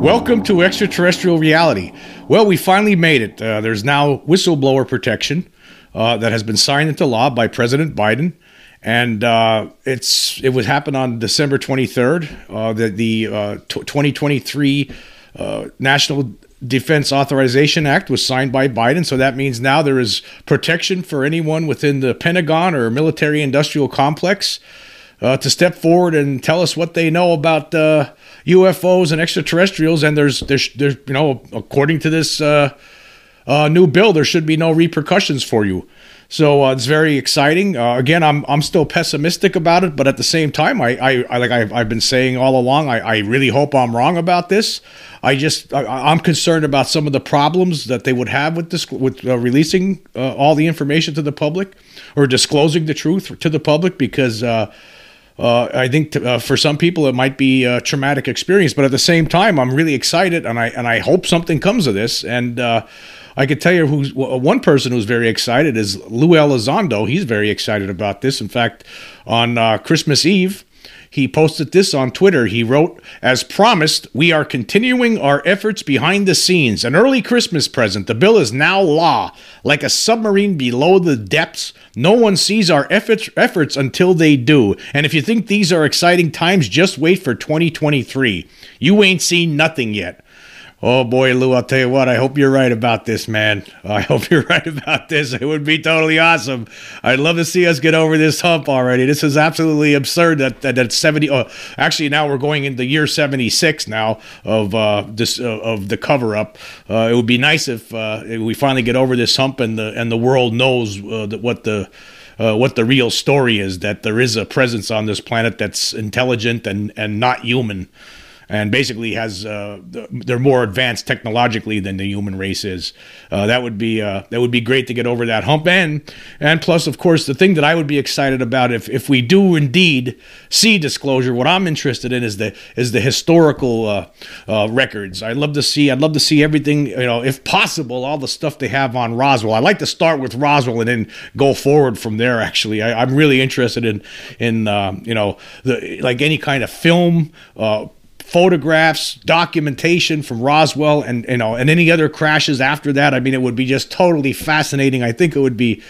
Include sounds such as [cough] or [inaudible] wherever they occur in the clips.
Welcome to extraterrestrial reality. Well, we finally made it. Uh, there's now whistleblower protection uh, that has been signed into law by President Biden, and uh, it's it would happen on December 23rd. Uh, the the uh, t- 2023 uh, National Defense Authorization Act was signed by Biden, so that means now there is protection for anyone within the Pentagon or military industrial complex to step forward and tell us what they know about UFOs and extraterrestrials, and there's there's there's you know according to this uh, uh, new bill, there should be no repercussions for you. So uh, it's very exciting. Uh, again, I'm I'm still pessimistic about it, but at the same time, I I, I like I've, I've been saying all along, I, I really hope I'm wrong about this. I just I, am concerned about some of the problems that they would have with this with uh, releasing uh, all the information to the public or disclosing the truth to the public because uh, I think to, uh, for some people it might be a traumatic experience, but at the same time, I'm really excited and I and I hope something comes of this. And uh, I could tell you who's one person who's very excited is Lou Elizondo. He's very excited about this. In fact, on uh, Christmas Eve, he posted this on Twitter. He wrote, As promised, we are continuing our efforts behind the scenes. An early Christmas present. The bill is now law. Like a submarine below the depths, no one sees our efforts, efforts until they do. And if you think these are exciting times, just wait for 2023. You ain't seen nothing yet. Oh boy, Lou, I'll tell you what, I hope you're right about this, man. I [laughs] hope you're right about this. It would be totally awesome. I'd love to see us get over this hump already. This is absolutely absurd that that, that 70 oh, actually now we're going into year 76 now of uh, this uh, of the cover up. Uh, it would be nice if uh, we finally get over this hump and the and the world knows uh, what the uh, what the real story is that there is a presence on this planet that's intelligent and, and not human and basically has uh, they're more advanced technologically than the human race is. Uh, that would be uh, that would be great to get over that hump, and and plus, of course, the thing that I would be excited about if if we do indeed see disclosure, what I'm interested in is the is the historical uh, uh, records. I'd love to see I'd love to see everything you know, if possible, all the stuff they have on Roswell. I like to start with Roswell and then go forward from there. Actually, I, am really interested in in uh, you know the like any kind of film photographs, documentation from Roswell, and you know, and any other crashes after that. I mean, it would be just totally fascinating. I think it would be.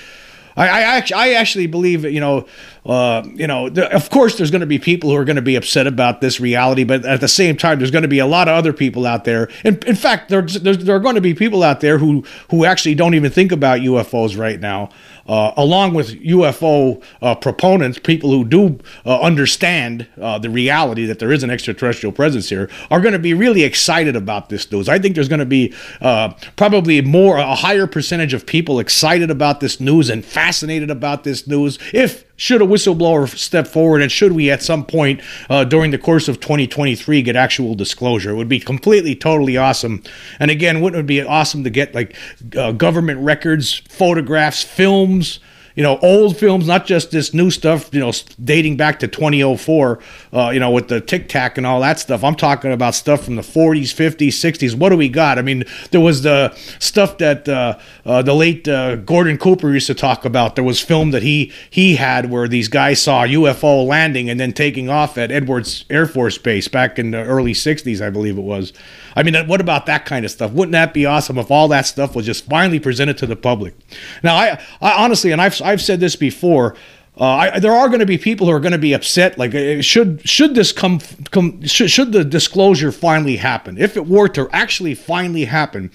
I, I actually, I actually believe, you know, uh, you know, of course, there's going to be people who are going to be upset about this reality, but at the same time, there's going to be a lot of other people out there. And in fact, there's, there's, there are going to be people out there who who actually don't even think about UFOs right now uh, along with UFO uh, proponents, people who do uh, understand uh, the reality that there is an extraterrestrial presence here, are going to be really excited about this news. I think there's going to be uh, probably more, a higher percentage of people excited about this news and fascinated about this news if should a whistleblower step forward and should we at some point uh, during the course of 2023 get actual disclosure? It would be completely totally awesome. And again wouldn't it be awesome to get like uh, government records photographs films you know, old films, not just this new stuff, you know, dating back to 2004, uh, you know, with the Tic Tac and all that stuff. I'm talking about stuff from the 40s, 50s, 60s. What do we got? I mean, there was the stuff that uh, uh, the late uh, Gordon Cooper used to talk about. There was film that he he had where these guys saw UFO landing and then taking off at Edwards Air Force Base back in the early 60s, I believe it was. I mean, what about that kind of stuff? Wouldn't that be awesome if all that stuff was just finally presented to the public? Now, I, I honestly, and I've I've said this before. Uh, I, there are going to be people who are going to be upset. Like, uh, should should this come come should, should the disclosure finally happen? If it were to actually finally happen,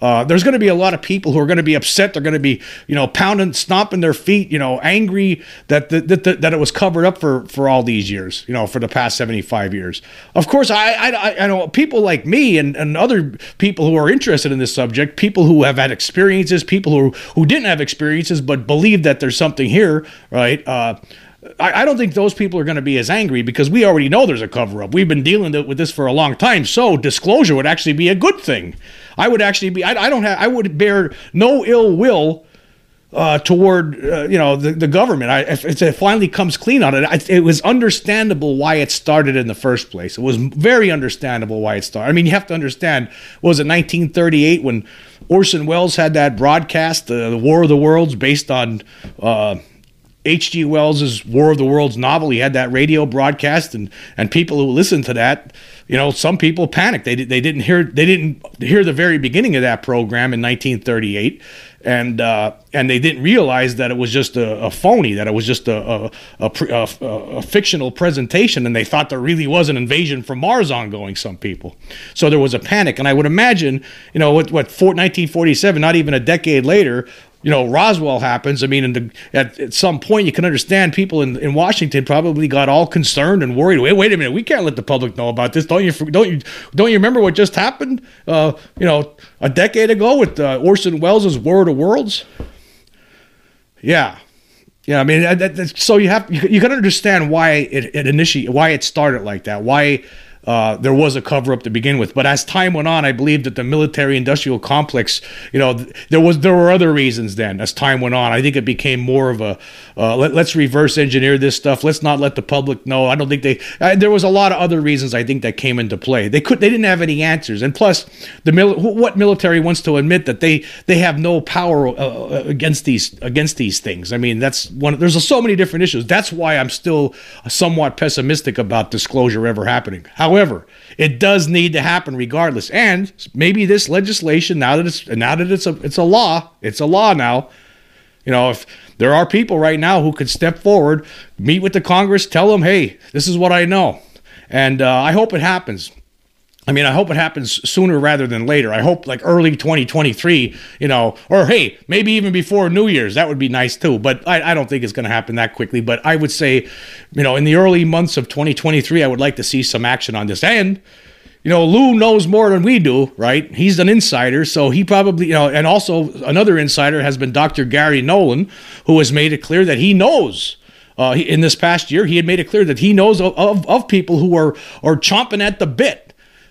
uh, there's going to be a lot of people who are going to be upset. They're going to be, you know, pounding, stomping their feet, you know, angry that that, that, that it was covered up for for all these years, you know, for the past 75 years. Of course, I I, I know people like me and, and other people who are interested in this subject, people who have had experiences, people who who didn't have experiences but believe that there's something here, right? Uh, I don't think those people are going to be as angry because we already know there's a cover up. We've been dealing with this for a long time. So disclosure would actually be a good thing. I would actually be, I, I don't have, I would bear no ill will uh, toward uh, you know the, the government. I, if, it finally comes clean on it, I, it was understandable why it started in the first place. It was very understandable why it started. I mean, you have to understand. Was it 1938 when Orson Welles had that broadcast, uh, the War of the Worlds, based on uh, H.G. Wells's War of the Worlds novel. He had that radio broadcast, and and people who listened to that, you know, some people panicked. They they didn't hear they didn't hear the very beginning of that program in 1938, and uh, and they didn't realize that it was just a, a phony, that it was just a a, a a, fictional presentation, and they thought there really was an invasion from Mars ongoing. Some people, so there was a panic, and I would imagine, you know, what what 1947, not even a decade later, you know Roswell happens, I mean, the, at, at some point you can understand people in, in Washington probably got all concerned and worried. Wait, wait a minute, we can't let the public know about this. Don't you don't you don't you remember what just happened? Uh, you know, a decade ago with uh, Orson Welles' War of Worlds. Yeah, yeah. I mean, that, that, so you have you, you to understand why it, it initiated, why it started like that, why uh, there was a cover up to begin with. But as time went on, I believe that the military industrial complex, you know, there was there were other reasons then. As time went on, I think it became more of a uh, let, us reverse engineer this stuff. Let's not let the public know. I don't think they. There was a lot of other reasons I think that came into play. They could they didn't have any answers, and plus the mil- what military wants to admit that they they have no power uh, uh, against these against these things. I mean, that's one. There's so many different issues. That's why I'm still somewhat pessimistic about disclosure ever happening. However However, it does need to happen regardless. And maybe this legislation, now that it's now that it's a it's a law, it's a law now. You know, if there are people right now who could step forward, meet with the Congress, tell them, hey, this is what I know. And uh, I hope it happens. I mean, I hope it happens sooner rather than later. I hope like early 2023, you know, or hey, maybe even before New Year's. That would be nice too. But I, I don't think it's going to happen that quickly. But I would say, you know, in the early months of 2023, I would like to see some action on this. And, you know, Lou knows more than we do, right? He's an insider. So he probably, you know, and also another insider has been Dr. Garry Nolan, who has made it clear that he knows. Uh, in this past year, he had made it clear that he knows of, of, of people who are, are chomping at the bit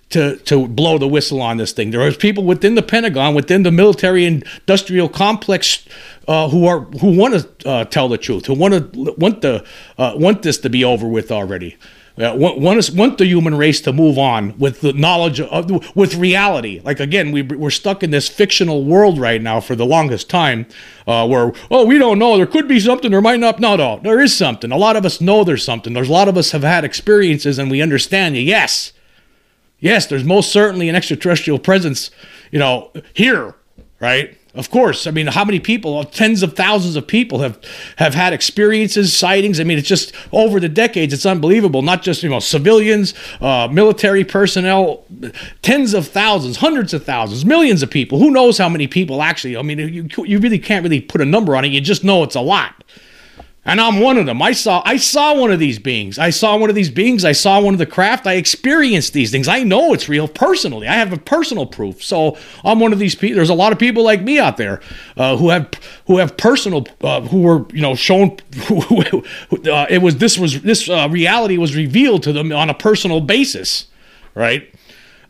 to to blow the whistle on this thing. There are people within the Pentagon, within the military industrial complex, uh, who are who want to uh, tell the truth, who want to want the uh, want this to be over with already. Uh, want, want, want the human race to move on with the knowledge of with reality. Like again, we we're stuck in this fictional world right now for the longest time, uh, where oh we don't know there could be something, there might not. No, no, there is something. A lot of us know there's something. There's a lot of us have had experiences and we understand. Yes, Yes, there's most certainly an extraterrestrial presence, you know, here, right? Of course. I mean, how many people, tens of thousands of people have have had experiences, sightings. I mean, it's just over the decades, it's unbelievable. Not just, you know, civilians, uh, military personnel, tens of thousands, hundreds of thousands, millions of people. Who knows how many people actually? I mean, you, you really can't really put a number on it. You just know it's a lot and I'm one of them. I saw I saw one of these beings. I saw one of these beings. I saw one of the craft. I experienced these things. I know it's real personally. I have a personal proof. So I'm one of these people. There's a lot of people like me out there uh, who have who have personal uh, who were you know shown. [laughs] Who, uh, it was this was this uh, reality was revealed to them on a personal basis, right?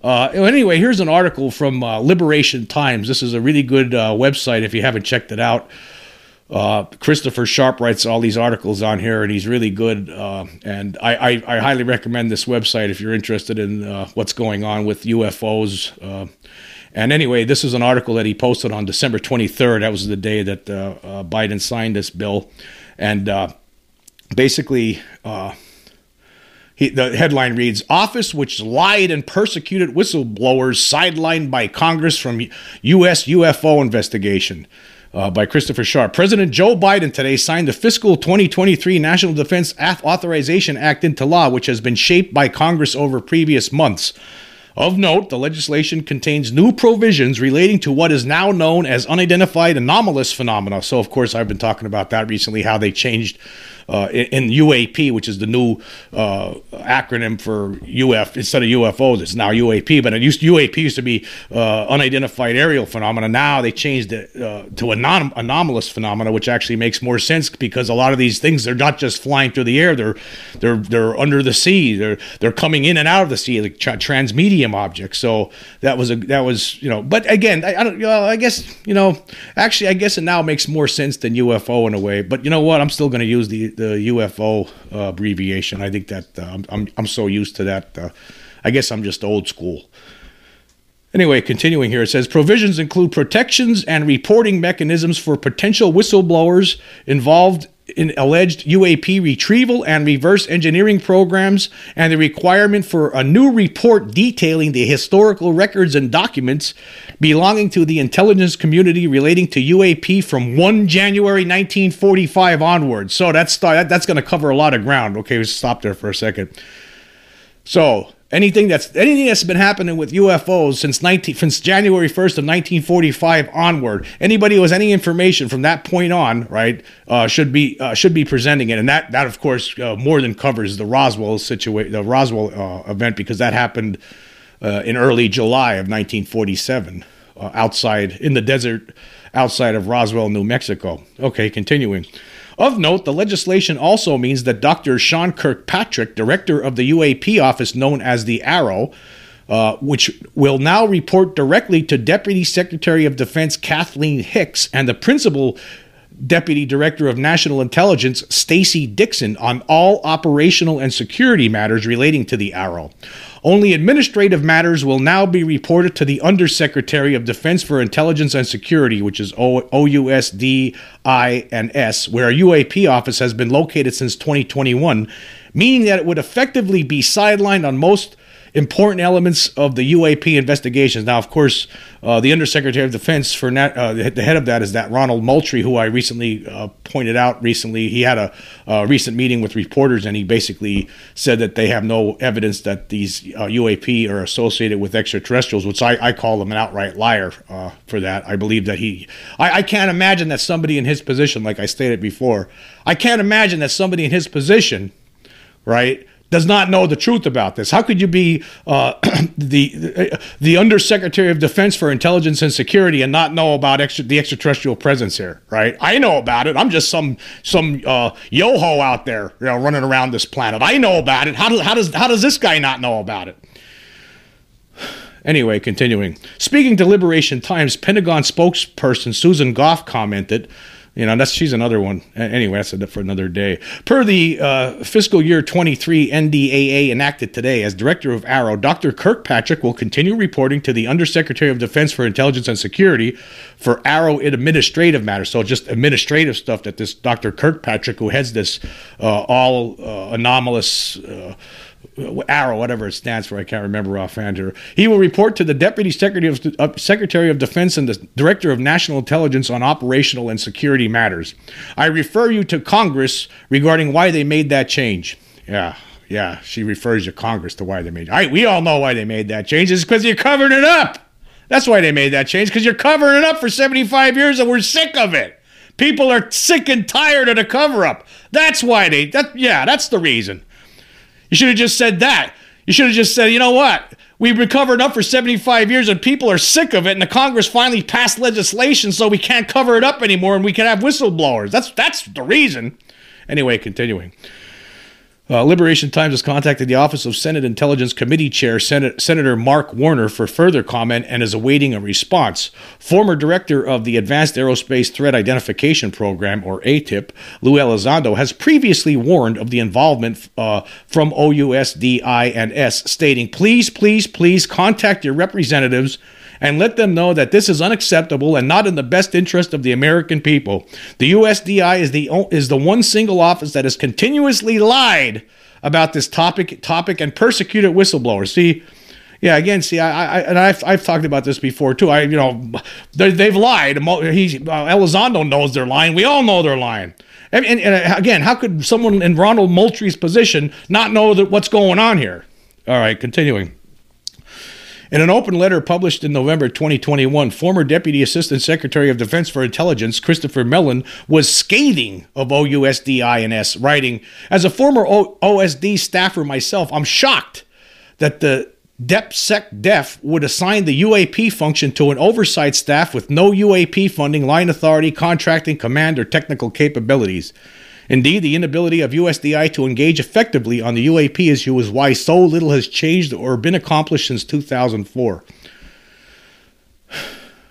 Uh, anyway, here's an article from uh, Liberation Times. This is a really good website if you haven't checked it out. Uh, Christopher Sharp writes all these articles on here, and he's really good. Uh, and I, I, I, highly recommend this website if you're interested in uh, what's going on with UFOs. Uh, and anyway, this is an article that he posted on December 23rd. That was the day that uh, Biden signed this bill. And basically, he, the headline reads Office which lied and persecuted whistleblowers sidelined by Congress from U.S. UFO investigation uh, by Christopher Sharp. President Joe Biden today signed the fiscal 2023 National Defense Authorization Act into law, which has been shaped by Congress over previous months. Of note, the legislation contains new provisions relating to what is now known as unidentified anomalous phenomena. So, of course, I've been talking about that recently, how they changed uh, in, UAP, which is the new uh, acronym for UF instead of UFOs, it's now UAP. But it used UAP used to be uh, unidentified aerial phenomena. Now they changed it uh, to anom- anomalous phenomena, which actually makes more sense because a lot of these things they're not just flying through the air; they're they're they're under the sea. They're they're coming in and out of the sea, like tra- transmedium objects. So that was a that was you know. But again, I, I don't. You know, I guess you know. Actually, I guess it now makes more sense than UFO in a way. But you know what? I'm still going to use the the UFO uh, abbreviation. I think that uh, I'm, I'm so used to that. Uh, I guess I'm just old school. Anyway, continuing here, it says provisions include protections and reporting mechanisms for potential whistleblowers involved in alleged UAP retrieval and reverse engineering programs and the requirement for a new report detailing the historical records and documents belonging to the intelligence community relating to UAP from 1 January 1945 onwards. So that's that's going to cover a lot of ground. Okay, let's stop there for a second. So, anything that's anything that's been happening with UFOs since 19 since January 1st of 1945 onward. Anybody who has any information from that point on, right, uh, should be uh, should be presenting it, and that that of course uh, more than covers the Roswell situation, the Roswell uh, event because that happened uh, in early July of 1947 uh, outside in the desert outside of Roswell, New Mexico. Okay, continuing. Of note, the legislation also means that Dr. Sean Kirkpatrick, director of the UAP office known as the AARO, uh, which will now report directly to Deputy Secretary of Defense Kathleen Hicks and the principal Deputy Director of National Intelligence Stacey Dixon on all operational and security matters relating to the AARO. Only administrative matters will now be reported to the Undersecretary of Defense for Intelligence and Security, which is OUSDINS, where a UAP office has been located since 2021, meaning that it would effectively be sidelined on most important elements of the UAP investigations. Now, of course, uh, the Undersecretary of Defense for nat- uh, the head of that is that Ronald Moultrie, who I recently uh, pointed out. Recently, he had a, a, recent meeting with reporters, and he basically said that they have no evidence that these UAP uh, are associated with extraterrestrials, which I, I call him an outright liar uh, for that. I believe that he, I, I can't imagine that somebody in his position, like I stated before, I can't imagine that somebody in his position, right does not know the truth about this. How could you be uh, [clears throat] the the Undersecretary of Defense for Intelligence and Security and not know about extra, the extraterrestrial presence here? Right? I know about it. I'm just some some uh, yoho out there, you know, running around this planet. I know about it. How does how does how does this guy not know about it? [sighs] Anyway, continuing. Speaking to Liberation Times, Pentagon spokesperson Susan Gough commented you know, that's she's another one. Anyway, that's for another day. Per the uh, fiscal year 23 NDAA enacted today, as director of AARO Dr. Kirkpatrick will continue reporting to the Undersecretary of Defense for Intelligence and Security for AARO administrative matters. So just administrative stuff that this Dr. Kirkpatrick, who heads this uh, all uh, anomalous AARO, whatever it stands for, I can't remember offhand here. He will report to the Deputy Secretary of, uh, Secretary of Defense and the Director of National Intelligence on operational and security matters. I refer you to Congress regarding why they made that change. Yeah, yeah, she refers to Congress to why they made it. We all know why they made that change. It's because you're covering it up. That's why they made that change, because you're covering it up for 75 years and we're sick of it. People are sick and tired of the cover up. That's why they, that, yeah, that's the reason. You should have just said that. You should have just said, you know what? We've been covered up for 75 years and people are sick of it, and the Congress finally passed legislation so we can't cover it up anymore and we can have whistleblowers. That's that's the reason. Anyway, continuing. Uh, Liberation Times has contacted the Office of Senate Intelligence Committee Chair Senator Mark Warner for further comment and is awaiting a response. Former director of the Advanced Aerospace Threat Identification Program, or AATIP, Lou Elizondo, has previously warned of the involvement uh, from OUSDINS, stating, Please, please, please contact your representatives and let them know that this is unacceptable and not in the best interest of the American people. The USDI is the is the one single office that has continuously lied about this topic topic and persecuted whistleblowers. See, yeah, again, see, I, I and I've, I've talked about this before too. I, you know, they've lied. He's uh, Elizondo knows they're lying. We all know they're lying. And, and, and, again, how could someone in Ronald Moultrie's position not know that what's going on here? All right, continuing. In an open letter published in November 2021, former Deputy Assistant Secretary of Defense for Intelligence Christopher Mellon was scathing of OUSDINS, writing, As a former o- OSD staffer myself, I'm shocked that the DepSecDef would assign the UAP function to an oversight staff with no UAP funding, line authority, contracting, command, or technical capabilities. Indeed, the inability of USDI to engage effectively on the UAP issue is why so little has changed or been accomplished since 2004. [sighs]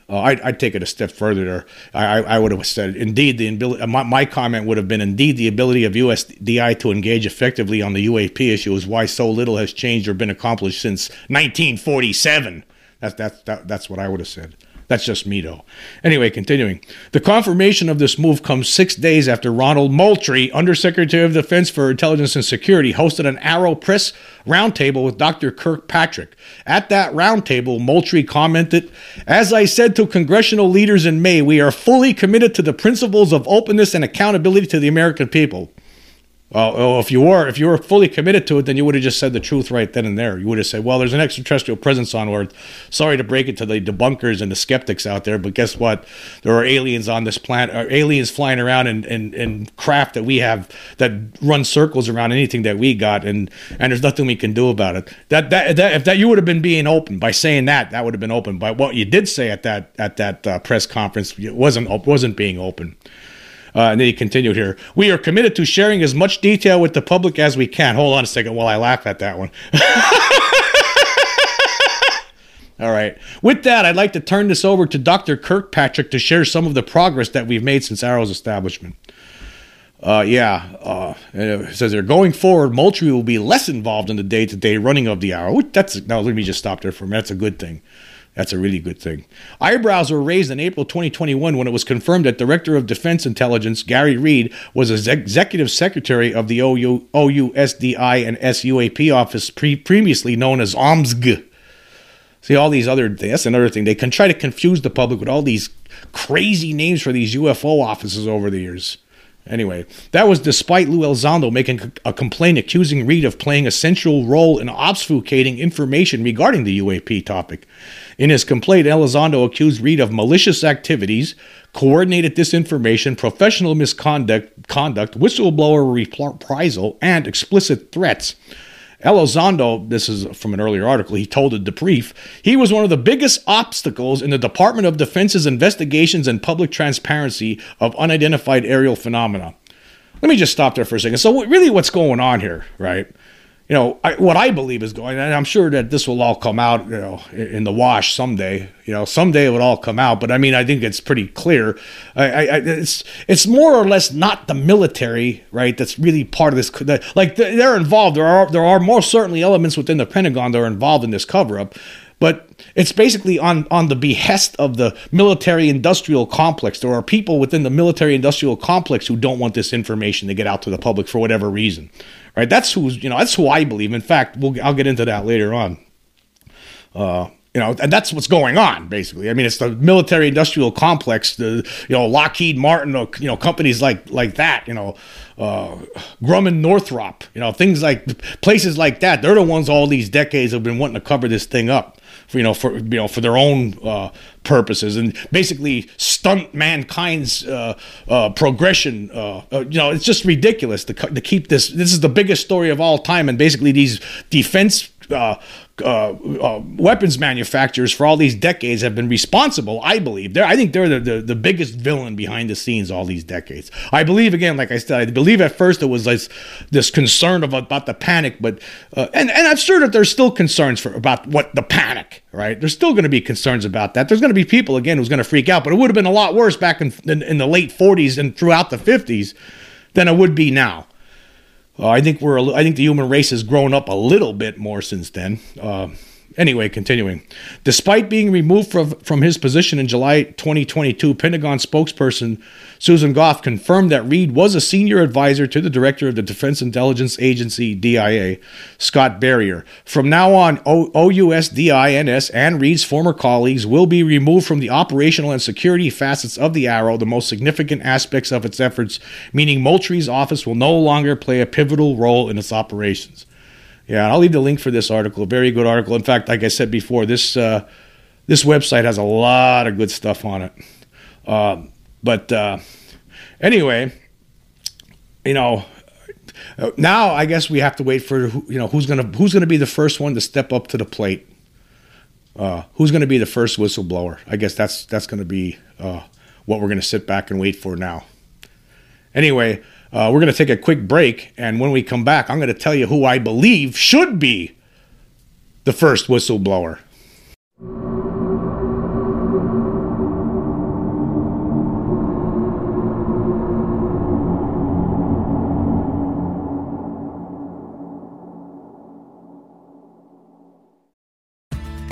Uh, I'd, I'd, take it a step further. I, I would have said, indeed, the ability, my, my, comment would have been, indeed, the ability of USDI to engage effectively on the UAP issue is why so little has changed or been accomplished since 1947. That's, that's, that, that's what I would have said. That's just me, though. Anyway, continuing. The confirmation of this move comes six days after Ronald Moultrie, Undersecretary of Defense for Intelligence and Security, hosted an AARO press roundtable with Dr. Kirkpatrick. At that roundtable, Moultrie commented, As I said to congressional leaders in May, we are fully committed to the principles of openness and accountability to the American people. Well, if you were if you were fully committed to it, then you would have just said the truth right then and there. You would have said, "Well, there's an extraterrestrial presence on Earth." Sorry to break it to the debunkers and the skeptics out there, but guess what? There are aliens on this planet, or aliens flying around in, in, in craft that we have that run circles around anything that we got, and and there's nothing we can do about it. That that, that if that you would have been being open by saying that, that would have been open. But what you did say at that at that uh, press conference wasn't wasn't being open. Uh, and then he continued here. We are committed to sharing as much detail with the public as we can. Hold on a second while I laugh at that one. [laughs] All right. With that, I'd like to turn this over to Dr. Kirkpatrick to share some of the progress that we've made since AARO's establishment. Uh, yeah, uh, it says they're going forward. Moultrie will be less involved in the day-to-day running of the AARO. That's now. Let me just stop there for a minute. That's a good thing. That's a really good thing. Eyebrows were raised in April 2021 when it was confirmed that Director of Defense Intelligence Garry Reid was executive secretary of the OU, OUSDI and SUAP office pre- previously known as OMSG. See, all these other things. That's another thing. They can try to confuse the public with all these crazy names for these UFO offices over the years. Anyway, that was despite Lou Elizondo making a complaint accusing Reid of playing a central role in obfuscating information regarding the UAP topic. In his complaint, Elizondo accused Reid of malicious activities, coordinated disinformation, professional misconduct, conduct, whistleblower reprisal, and explicit threats. Elizondo, this is from an earlier article, he told the debrief, he was one of the biggest obstacles in the Department of Defense's investigations and public transparency of unidentified aerial phenomena. Let me just stop there for a second. So, really, what's going on here, right? You know, I, what I believe is going, and I'm sure that this will all come out, you know, in the wash someday. You know, someday it would all come out. But I mean, I think it's pretty clear. I, I, it's it's more or less not the military, right? That's really part of this. Like they're involved. There are there are more certainly elements within the Pentagon that are involved in this cover up. But it's basically on, on the behest of the military industrial complex. There are people within the military industrial complex who don't want this information to get out to the public for whatever reason right? That's who's you know that's who I believe. In fact, we'll, I'll get into that later on. Uh, you know, and that's what's going on basically. I mean, it's the military industrial complex, the you know Lockheed Martin, or, you know companies like like that, you know, uh, Grumman Northrop, you know things like places like that. They're the ones all these decades have been wanting to cover this thing up for you know for you know for their own uh, purposes and basically stunt mankind's uh, uh, progression. Uh, uh, you know, it's just ridiculous to, to keep this. This is the biggest story of all time, and basically these defense uh, uh, weapons manufacturers for all these decades have been responsible. I believe they're. I think they're the, the, the biggest villain behind the scenes all these decades. I believe again, like I said, I believe at first it was this, this concern about, about the panic, but and and I'm sure that there's still concerns for about what the panic. Right, there's still going to be concerns about that. There's going be people again who's going to freak out, but it would have been a lot worse back in, in, in the late 40s and throughout the 50s than it would be now. Uh, I think we're. I think the human race has grown up a little bit more since then. Uh, Anyway, continuing. Despite being removed from, from his position in July 2022, Pentagon spokesperson Susan Gough confirmed that Reid was a senior advisor to the director of the Defense Intelligence Agency, DIA, Scott Berrier. From now on, o- OUSDINS and Reid's former colleagues will be removed from the operational and security facets of the AARO, the most significant aspects of its efforts, meaning Moultrie's office will no longer play a pivotal role in its operations. Yeah, I'll leave the link for this article. A very good article. In fact, like I said before, this uh, this website has a lot of good stuff on it. Uh, but uh, anyway, you know, now I guess we have to wait for you know who's gonna who's gonna be the first one to step up to the plate. Uh, who's to be the first whistleblower? I guess that's that's to be uh, what we're to sit back and wait for now. Anyway, uh, we're going to take a quick break, and when we come back, I'm going to tell you who I believe should be the first whistleblower.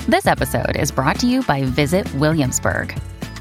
This episode is brought to you by Visit Williamsburg.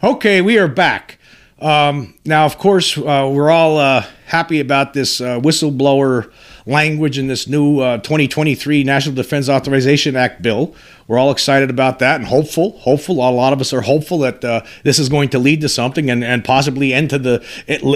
Okay, we are back. Um, now, of course, uh, we're all uh, happy about this uh, whistleblower language in this new uh, 2023 National Defense Authorization Act bill. We're all excited about that and hopeful. Hopeful. A lot of us are hopeful that uh, this is going to lead to something and, and possibly end to the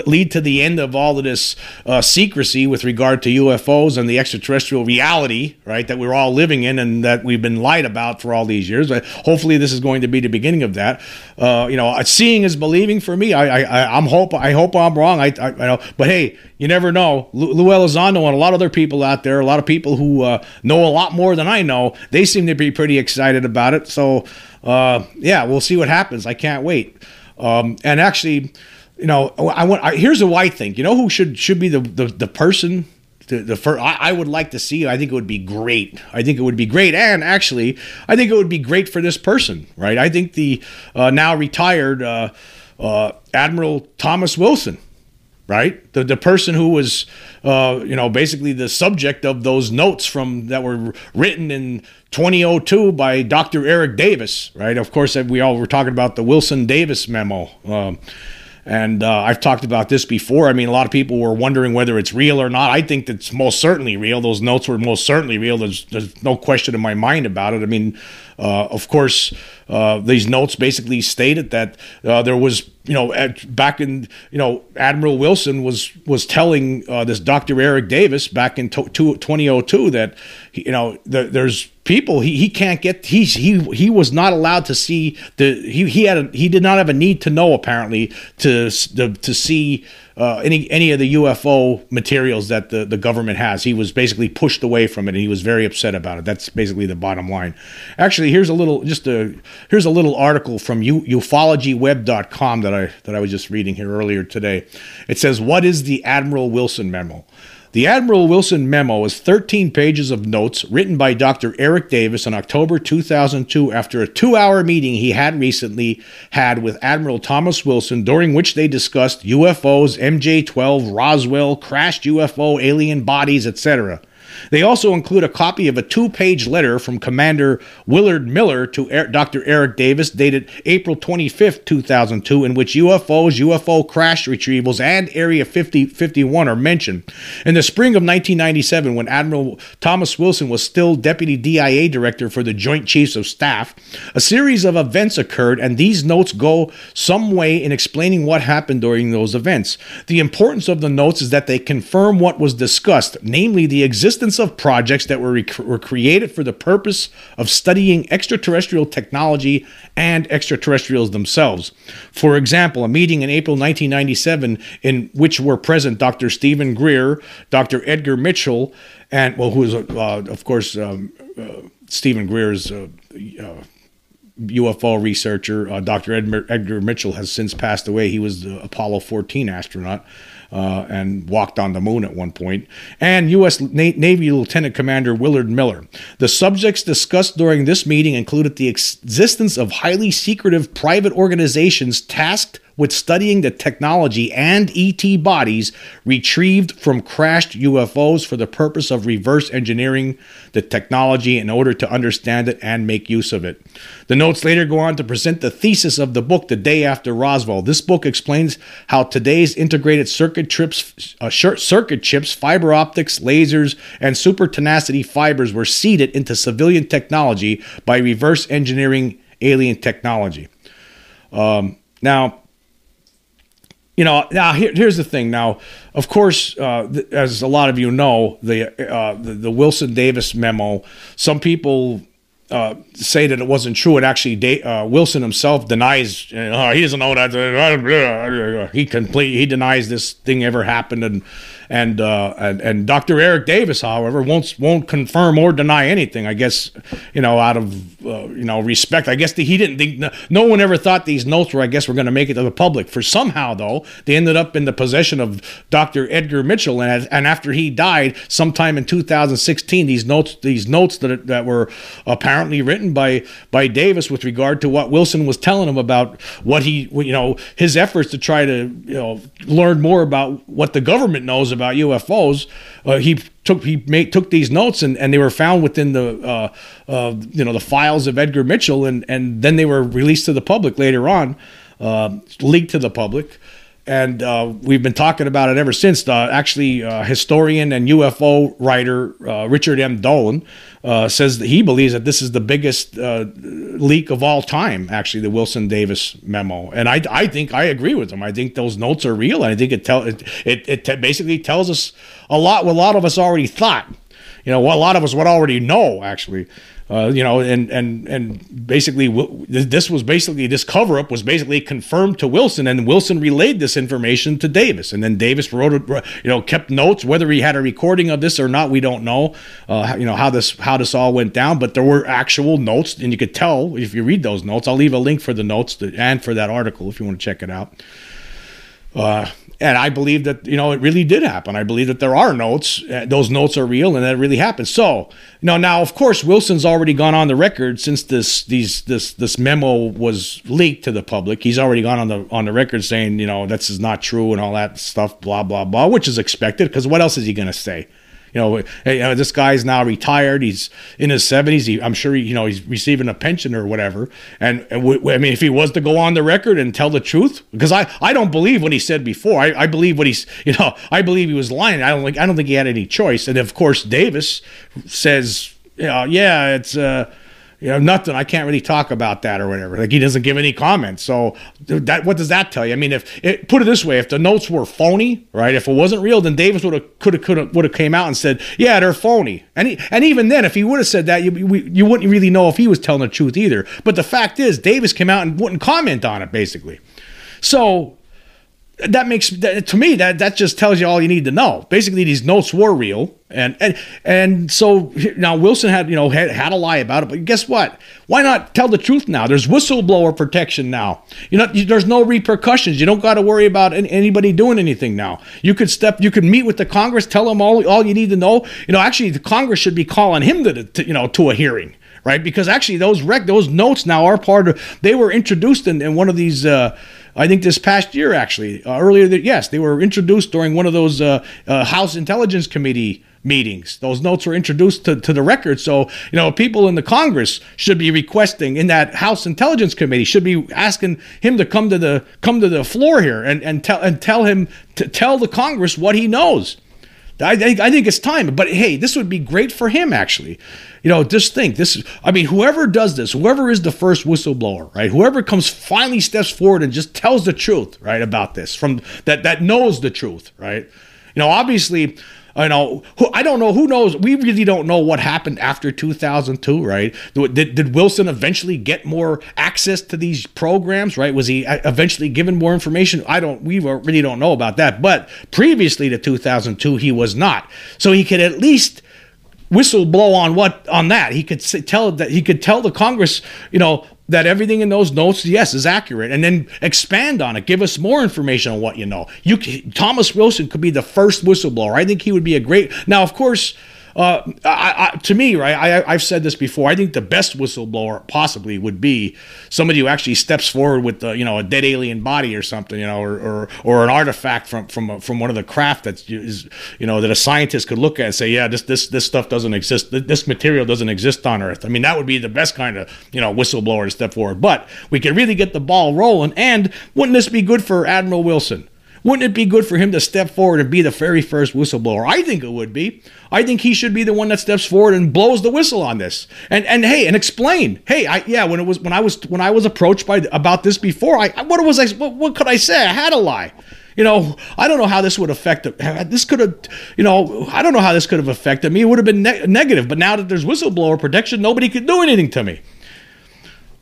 lead to the end of all of this uh, secrecy with regard to UFOs and the extraterrestrial reality, right, that we're all living in and that we've been lied about for all these years. But hopefully, this is going to be the beginning of that. Uh, you know, seeing is believing for me. I, I, I'm hope. I hope I'm wrong. I, I, I know, but hey, you never know. Lou, Lou Elizondo and a lot of other people out there, a lot of people who uh, know a lot more than I know, they seem to be pretty excited about it. So, uh, yeah, we'll see what happens. I can't wait. Um, and actually, you know, I want. I, here's a why thing. You know who should should be the the, the person the, the first, I, I, would like to see. I think it would be great. I think it would be great, and actually, I think it would be great for this person, right? I think the uh, now retired uh, uh, Admiral Thomas Wilson right? The the person who was, uh, you know, basically the subject of those notes from that were written in 2002 by Dr. Eric Davis, right? Of course, we all were talking about the Wilson Davis memo. Um, and uh, I've talked about this before. I mean, a lot of people were wondering whether it's real or not. I think it's most certainly real. Those notes were most certainly real. There's, there's no question in my mind about it. I mean, of course, uh, these notes basically stated that uh, there was, you know, at, back in, you know, Admiral Wilson was was telling uh, this Dr. Eric Davis back in to, to 2002 that, you know, the, there's people he, he can't get he he he was not allowed to see the he he had a, he did not have a need to know apparently to to, to see uh, any any of the UFO materials that the, the government has. He was basically pushed away from it, and he was very upset about it. That's basically the bottom line. Actually, here's a little just a here's a little article from U, ufologyweb.com that I that I was just reading here earlier today. It says, "What is the Admiral Wilson memo?" The Admiral Wilson memo is 13 pages of notes written by Dr. Eric Davis in October 2002 after a two hour meeting he had recently had with Admiral Thomas Wilson, during which they discussed UFOs, MJ 12, Roswell, crashed UFO alien bodies, etc. They also include a copy of a two page letter from Commander Willard Miller to Dr. Eric Davis, dated April 25, 2002, in which UFOs, UFO crash retrievals, and Area 50, 51 are mentioned. In the spring of 1997, when Admiral Thomas Wilson was still Deputy DIA Director for the Joint Chiefs of Staff, a series of events occurred, and these notes go some way in explaining what happened during those events. The importance of the notes is that they confirm what was discussed, namely the existence of projects that were, rec- were created for the purpose of studying extraterrestrial technology and extraterrestrials themselves. For example, a meeting in April 1997 in which were present Dr. Stephen Greer, Dr. Edgar Mitchell, and, well, who is, uh, of course, um, uh, Stephen Greer's. Uh, UFO uh, researcher, uh, Dr. Edgar Mitchell, has since passed away. He was the Apollo 14 astronaut uh, and walked on the moon at one point, and U.S. Navy Lieutenant Commander Willard Miller. The subjects discussed during this meeting included the existence of highly secretive private organizations tasked with studying the technology and ET bodies retrieved from crashed UFOs for the purpose of reverse engineering the technology in order to understand it and make use of it. The notes later go on to present the thesis of the book the day after Roswell. This book explains how today's integrated circuit chips, uh, circuit chips, fiber optics, lasers, and super tenacity fibers were seeded into civilian technology by reverse engineering alien technology. Um, now, you know, now here, here's the thing. Now, of course, uh, th- as a lot of you know, the, uh, the, the Wilson Davis memo. Some people uh, say that it wasn't true. It actually, uh, Wilson himself denies. You he doesn't know that. He complete. He denies this thing ever happened, and and, uh, and and Dr. Eric Davis, however, won't won't confirm or deny anything. I guess you know out of uh, you know respect. I guess the, he didn't think no one ever thought these notes were. I guess we're going to make it to the public. For somehow though, they ended up in the possession of Dr. Edgar Mitchell, and and after he died, sometime in 2016, these notes these notes that that were apparently written by by Davis with regard to what Wilson was telling him about what he you know his efforts to try to you know learn more about what the government knows about about UFOs, uh, he took he made took these notes and, and they were found within the uh, uh, you know the files of Edgar Mitchell and and then they were released to the public later on, uh, leaked to the public and uh, we've been talking about it ever since. Uh, actually, uh, historian and UFO writer uh, Richard M. Dolan uh, says that he believes that this is the biggest uh, leak of all time. Actually, the Wilson Davis memo, and I, I think I agree with him. I think those notes are real, and I think it tell it it, it t- basically tells us a lot. What a lot of us already thought. You know, what a lot of us would already know. Actually, uh, you know, and and and basically, this was basically this cover up was basically confirmed to Wilson, and Wilson relayed this information to Davis, and then Davis wrote, you know, kept notes. Whether he had a recording of this or not, we don't know. Uh, you know how this how this all went down, but there were actual notes, and you could tell if you read those notes. I'll leave a link for the notes to, and for that article if you want to check it out. Uh, and I believe that you know it really did happen. I believe that there are notes; uh, those notes are real, and that really happened. So, know, now of course Wilson's already gone on the record since this these this this memo was leaked to the public. He's already gone on the on the record saying you know this is not true and all that stuff, blah blah blah, which is expected because what else is he going to say? You know, you know, this guy's now retired. He's in his seventies. He, I'm sure, he, you know, he's receiving a pension or whatever. And, and mean, if he was to go on the record and tell the truth, because I, I don't believe what he said before. I, I believe what he's, you know, I believe he was lying. I don't think, I don't think he had any choice. And of course, Davis says, yeah, it's, uh, you know, nothing. I can't really talk about that or whatever. Like he doesn't give any comments. So that what does that tell you? I mean, if it, put it this way, if the notes were phony, right? If it wasn't real, then Davis would have could have could have would have came out and said, yeah, they're phony. And he, and even then, if he would have said that, you you wouldn't really know if he was telling the truth either. But the fact is, Davis came out and wouldn't comment on it basically. So that makes that, to me that that just tells you all you need to know. Basically, these notes were real, and and and so now Wilson had you know had, had a lie about it, but guess what? Why not tell the truth now? There's whistleblower protection now. You know, there's no repercussions. You don't got to worry about anybody doing anything now. You could step, you could meet with the Congress, tell them all all you need to know. You know, actually, the Congress should be calling him to, to you know to a hearing right? Because actually, those rec those notes now are part of. They were introduced in, in one of these. Uh, I think this past year, actually, uh, earlier that yes, they were introduced during one of those uh, uh, House Intelligence Committee meetings. Those notes were introduced to, to the record. So, you know, people in the Congress should be requesting in that House Intelligence Committee should be asking him to come to the come to the floor here and, and tell and tell him to tell the Congress what he knows. I, think I, think it's time. But hey, this would be great for him, actually. You know, just think this. I mean, whoever does this, whoever is the first whistleblower, right? Whoever comes finally steps forward and just tells the truth, right, about this from that that knows the truth, right? You know, obviously, you know, who, I don't know. Who knows? We really don't know what happened after 2002, right? Did, did Wilson eventually get more access to these programs, right? Was he uh, eventually given more information? I don't. We really don't know about that. But previously to 2002, he was not. So he could at least whistle blow on what on that. He could say, tell that he could tell the Congress, you know, that everything in those notes, yes, is accurate, and then expand on it. Give us more information on what you know. You, Thomas Wilson could be the first whistleblower. I think he would be a great. Now, of course, uh, I, I, to me, right, I, have said this before. I think the best whistleblower possibly would be somebody who actually steps forward with, the, you know, a dead alien body or something, you know, or or, or an artifact from from from one of the craft that's is, you know, that a scientist could look at and say, yeah, this this this stuff doesn't exist. This material doesn't exist on Earth. I mean, that would be the best kind of you know whistleblower to step forward. But we could really get the ball rolling. And wouldn't this be good for Admiral Wilson? Wouldn't it be good for him to step forward and be the very first whistleblower? I think it would be. I think he should be the one that steps forward and blows the whistle on this. And and hey, and explain. Hey, I yeah, when it was when I was when I was approached by about this before, I what was I what, what could I say? I had a lie. You know, I don't know how this would affect this could have, you know, I don't know how this could have affected me. It would have been ne- negative, but now that there's whistleblower protection, nobody could do anything to me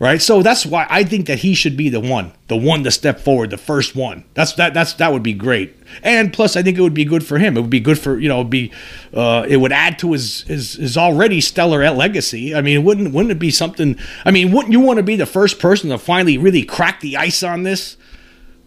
right? So that's why I think that he should be the one, the one to step forward, the first one. That's that that's that would be great. And plus, I think it would be good for him. It would be good for you know, be uh, it would add to his, his his already stellar legacy. I mean, wouldn't wouldn't it be something? I mean, wouldn't you want to be the first person to finally really crack the ice on this?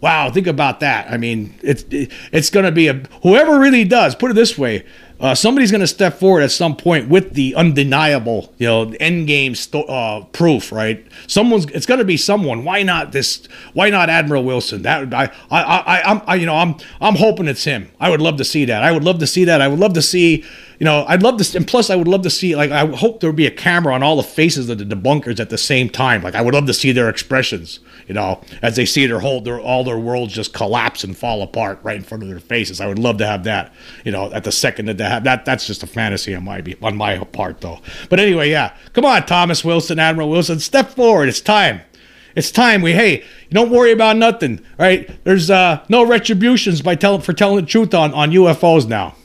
Wow, think about that. I mean, it's it's going to be a whoever really does. Put it this way: uh, somebody's going to step forward at some point with the undeniable, you know, end game sto- uh, proof, right? Someone's it's going to be someone. Why not this? Why not Admiral Wilson? That I I I I'm I, you know I'm I'm hoping it's him. I would love to see that. I would love to see that. I would love to see you know, I'd love to, and plus, I would love to see, like, I hope there would be a camera on all the faces of the debunkers at the same time. Like, I would love to see their expressions, you know, as they see their whole, their, all their worlds just collapse and fall apart right in front of their faces. I would love to have that, you know, at the second that they have that. That's just a fantasy on my on my part, though. But anyway, yeah, come on, Thomas Wilson, Admiral Wilson, step forward. It's time. It's time we hey, don't worry about nothing, right? There's uh, no retributions by telling for telling the truth on on UFOs now.